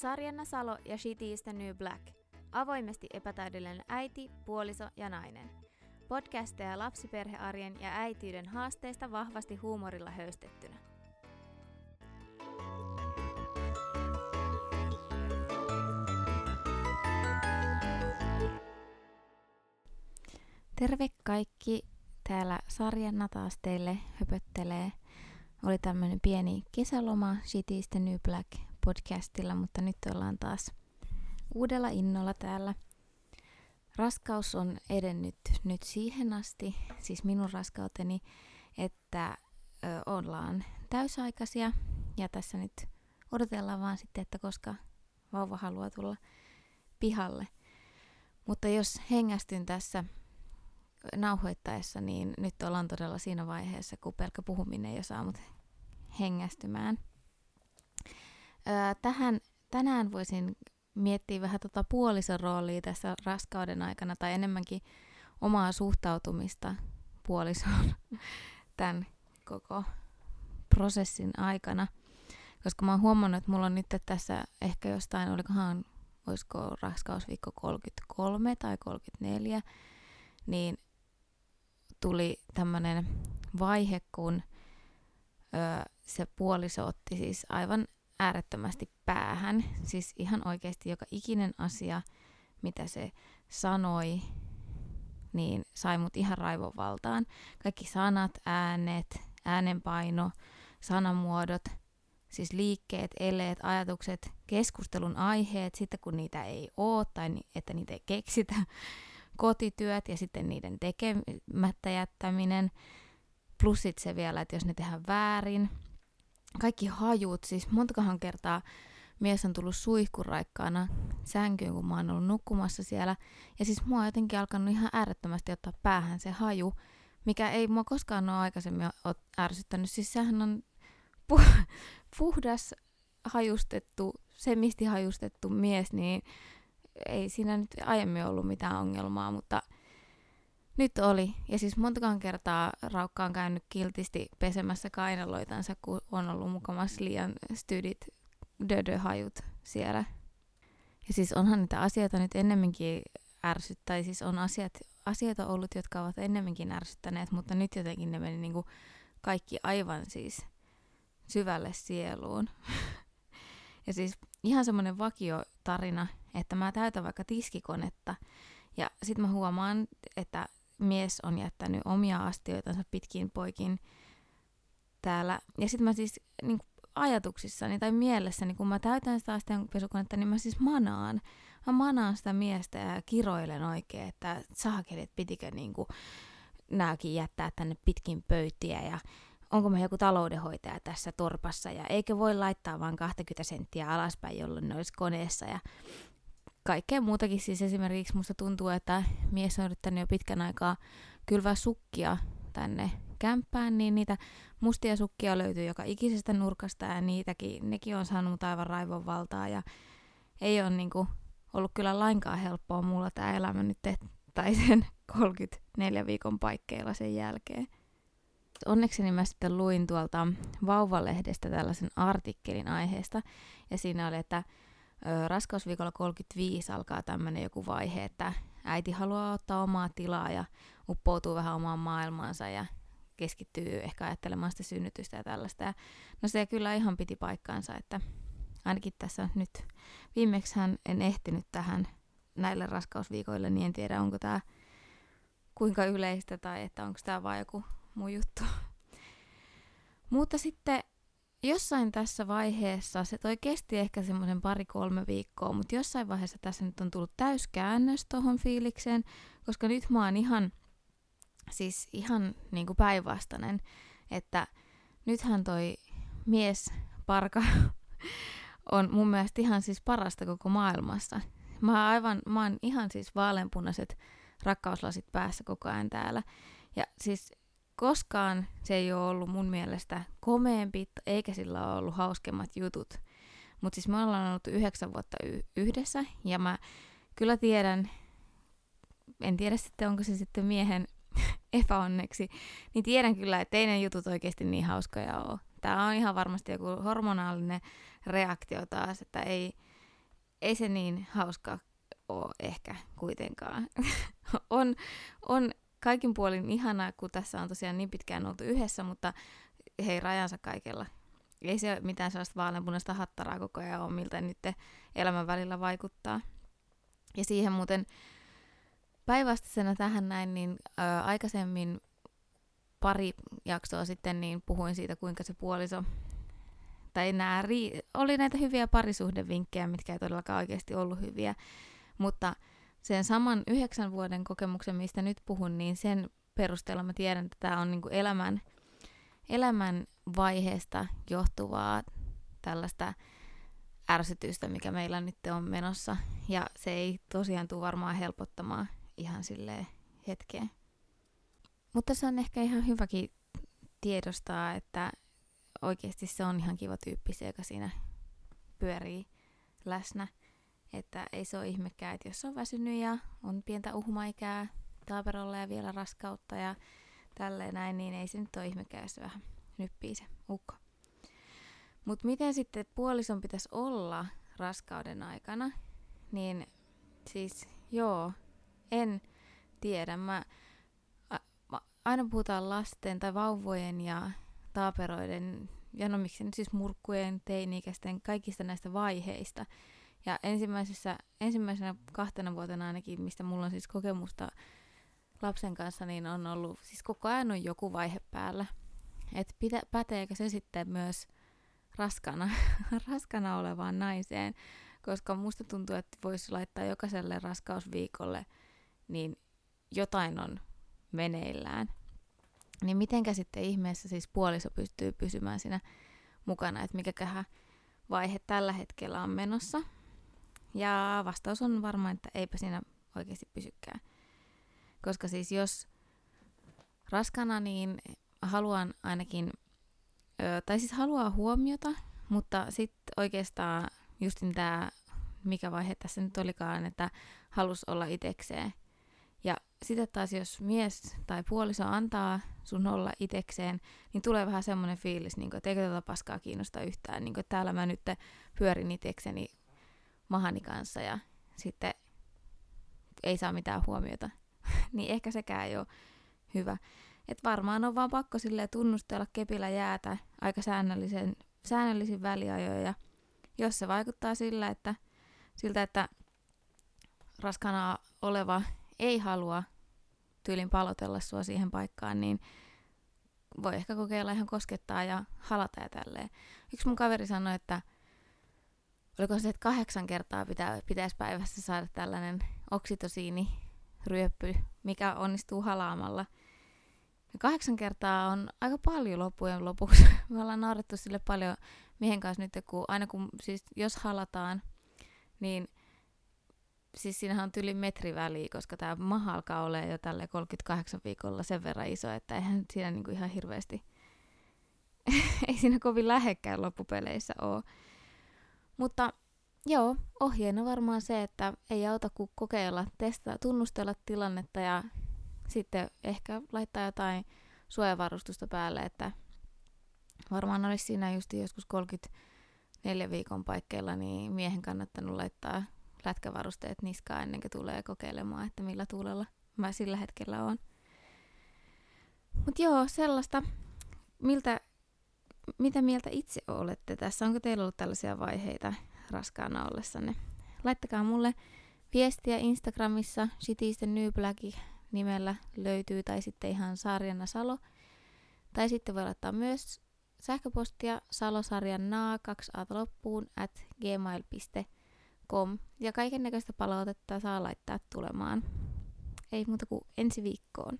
Sarjanna Salo ja Shitty is the New Black. Avoimesti epätäydellinen äiti, puoliso ja nainen. Podcasteja lapsiperhearjen ja äitiyden haasteista vahvasti huumorilla höystettynä. Terve kaikki! Täällä Sarjanna taas teille höpöttelee. Oli tämmönen pieni kesäloma Shitty is the New Black podcastilla, mutta nyt ollaan taas uudella innolla täällä. Raskaus on edennyt nyt siihen asti, siis minun raskauteni, että ö, ollaan täysaikaisia ja tässä nyt odotellaan vaan sitten, että koska vauva haluaa tulla pihalle. Mutta jos hengästyn tässä nauhoittaessa, niin nyt ollaan todella siinä vaiheessa, kun pelkkä puhuminen jo saa mut hengästymään. Tähän, tänään voisin miettiä vähän tota puolison roolia tässä raskauden aikana, tai enemmänkin omaa suhtautumista puolisoon tämän koko prosessin aikana. Koska mä oon huomannut, että mulla on nyt tässä ehkä jostain, olikohan, olisiko raskausviikko 33 tai 34, niin tuli tämmöinen vaihe, kun ö, se puoliso otti siis aivan äärettömästi päähän. Siis ihan oikeasti joka ikinen asia, mitä se sanoi, niin sai mut ihan raivon valtaan. Kaikki sanat, äänet, äänenpaino, sanamuodot, siis liikkeet, eleet, ajatukset, keskustelun aiheet, sitten kun niitä ei ole tai että niitä ei keksitä, kotityöt ja sitten niiden tekemättä jättäminen, plus sit se vielä, että jos ne tehdään väärin, kaikki hajut, siis montakohan kertaa mies on tullut suihkuraikkaana sänkyyn, kun mä oon ollut nukkumassa siellä. Ja siis mua on jotenkin alkanut ihan äärettömästi ottaa päähän se haju, mikä ei mua koskaan ole aikaisemmin ärsyttänyt. Siis sehän on pu- puhdas hajustettu, hajustettu mies, niin ei siinä nyt aiemmin ollut mitään ongelmaa, mutta nyt oli. Ja siis montakaan kertaa Raukka on käynyt kiltisti pesemässä kainaloitansa, kun on ollut mukamassa liian stydit dödöhajut siellä. Ja siis onhan niitä asioita nyt ennemminkin ärsyttäisi, siis on asiat, asioita ollut, jotka ovat ennemminkin ärsyttäneet, mutta nyt jotenkin ne meni niinku kaikki aivan siis syvälle sieluun. ja siis ihan semmoinen vakiotarina, että mä täytän vaikka tiskikonetta ja sitten mä huomaan, että mies on jättänyt omia astioitansa pitkin poikin täällä. Ja sitten mä siis niin ajatuksissani tai mielessäni, kun mä täytän sitä pesukonetta, niin mä siis manaan. Mä manaan sitä miestä ja kiroilen oikein, että saakelit pitikö niin kuin, nääkin jättää tänne pitkin pöytiä ja onko me joku taloudenhoitaja tässä torpassa ja eikö voi laittaa vain 20 senttiä alaspäin, jolloin ne olisi koneessa ja kaikkea muutakin. Siis esimerkiksi musta tuntuu, että mies on yrittänyt jo pitkän aikaa kylvää sukkia tänne kämppään, niin niitä mustia sukkia löytyy joka ikisestä nurkasta ja niitäkin, nekin on saanut aivan raivon valtaa ja ei ole niinku ollut kyllä lainkaan helppoa mulla tämä elämä nyt tai sen 34 viikon paikkeilla sen jälkeen. Onneksi mä sitten luin tuolta Vauvalehdestä tällaisen artikkelin aiheesta ja siinä oli, että raskausviikolla 35 alkaa tämmöinen joku vaihe, että äiti haluaa ottaa omaa tilaa ja uppoutuu vähän omaan maailmaansa ja keskittyy ehkä ajattelemaan sitä synnytystä ja tällaista. Ja no se kyllä ihan piti paikkaansa, että ainakin tässä nyt viimeksi en ehtinyt tähän näille raskausviikoille, niin en tiedä onko tämä kuinka yleistä tai että onko tämä vain joku muu juttu. Mutta sitten jossain tässä vaiheessa, se toi kesti ehkä semmoisen pari-kolme viikkoa, mutta jossain vaiheessa tässä nyt on tullut täyskäännös tohon fiilikseen, koska nyt mä oon ihan, siis ihan niin kuin päinvastainen, että nythän toi mies parka on mun mielestä ihan siis parasta koko maailmassa. Mä, aivan, mä oon ihan siis vaaleanpunaiset rakkauslasit päässä koko ajan täällä. Ja siis koskaan se ei ole ollut mun mielestä komeempi, eikä sillä ole ollut hauskemmat jutut. Mutta siis me ollaan ollut yhdeksän vuotta y- yhdessä, ja mä kyllä tiedän, en tiedä sitten onko se sitten miehen epäonneksi, niin tiedän kyllä, että teidän jutut oikeasti niin hauskoja ole. Tämä on ihan varmasti joku hormonaalinen reaktio taas, että ei, ei se niin hauska ole ehkä kuitenkaan. on, on kaikin puolin ihanaa, kun tässä on tosiaan niin pitkään oltu yhdessä, mutta hei rajansa kaikella. Ei se mitään sellaista vaaleanpunaista hattaraa koko ajan ole, miltä nyt elämän välillä vaikuttaa. Ja siihen muuten päinvastaisena tähän näin, niin ää, aikaisemmin pari jaksoa sitten niin puhuin siitä, kuinka se puoliso, tai nämä ri- oli näitä hyviä parisuhdevinkkejä, mitkä ei todellakaan oikeasti ollut hyviä, mutta sen saman yhdeksän vuoden kokemuksen, mistä nyt puhun, niin sen perusteella mä tiedän, että tämä on niinku elämän, elämän vaiheesta johtuvaa tällaista ärsytystä, mikä meillä nyt on menossa. Ja se ei tosiaan tule varmaan helpottamaan ihan silleen hetkeen. Mutta se on ehkä ihan hyväkin tiedostaa, että oikeasti se on ihan kiva tyyppi se, joka siinä pyörii läsnä. Että ei se ole ihmekään, että jos on väsynyt ja on pientä uhmaikää taaperolla ja vielä raskautta ja tälleen näin, niin ei se nyt ole ihmekään, jos se vähän nyppii se ukko. Mutta miten sitten puolison pitäisi olla raskauden aikana, niin siis joo, en tiedä. Mä, a, a, aina puhutaan lasten tai vauvojen ja taaperoiden, ja no miksi nyt siis murkkujen, teini-ikäisten, kaikista näistä vaiheista. Ja ensimmäisessä, ensimmäisenä kahtena vuotena ainakin, mistä mulla on siis kokemusta lapsen kanssa, niin on ollut, siis koko ajan on joku vaihe päällä. Että päteekö se sitten myös raskana, raskana olevaan naiseen, koska musta tuntuu, että voisi laittaa jokaiselle raskausviikolle, niin jotain on meneillään. Niin mitenkä sitten ihmeessä siis puoliso pystyy pysymään siinä mukana, että mikäköhän vaihe tällä hetkellä on menossa. Ja vastaus on varmaan, että eipä siinä oikeasti pysykään. Koska siis jos raskana, niin haluan ainakin, tai siis haluaa huomiota, mutta sitten oikeastaan justin tämä, mikä vaihe tässä nyt olikaan, että halus olla itekseen. Ja sitten taas jos mies tai puoliso antaa sun olla itekseen, niin tulee vähän semmoinen fiilis, niin kuin, että eikö tätä paskaa kiinnosta yhtään. Niin kuin, että täällä mä nyt pyörin itekseni mahani kanssa ja sitten ei saa mitään huomiota. niin ehkä sekään ei ole hyvä. Et varmaan on vaan pakko sille tunnustella kepillä jäätä aika säännöllisen, säännöllisin väliajoin. Ja jos se vaikuttaa sillä, että, siltä, että raskana oleva ei halua tyylin palotella sua siihen paikkaan, niin voi ehkä kokeilla ihan koskettaa ja halata ja tälleen. Yksi mun kaveri sanoi, että oliko se, että kahdeksan kertaa pitä, pitäisi päivässä saada tällainen oksitosiini ryöppy, mikä onnistuu halaamalla. Ja kahdeksan kertaa on aika paljon loppujen lopuksi. Me ollaan naurettu sille paljon miehen kanssa nyt, kun aina kun, siis jos halataan, niin siis siinähän on tyli metri väliä, koska tämä maha alkaa olla jo tälle 38 viikolla sen verran iso, että eihän siinä niinku ihan hirveästi, ei siinä kovin lähekkään loppupeleissä ole. Mutta joo, ohjeena varmaan se, että ei auta kuin kokeilla, testaa, tunnustella tilannetta ja sitten ehkä laittaa jotain suojavarustusta päälle, että varmaan olisi siinä just joskus 34 viikon paikkeilla, niin miehen kannattanut laittaa lätkävarusteet niskaan ennen kuin tulee kokeilemaan, että millä tuulella mä sillä hetkellä on. Mutta joo, sellaista, miltä, mitä mieltä itse olette tässä? Onko teillä ollut tällaisia vaiheita raskaana ollessanne? Laittakaa mulle viestiä Instagramissa, Shitisten Nybläki nimellä löytyy, tai sitten ihan Sarjana Salo. Tai sitten voi laittaa myös sähköpostia salosarjan naa 2 loppuun at gmail.com ja kaiken näköistä palautetta saa laittaa tulemaan. Ei muuta kuin ensi viikkoon.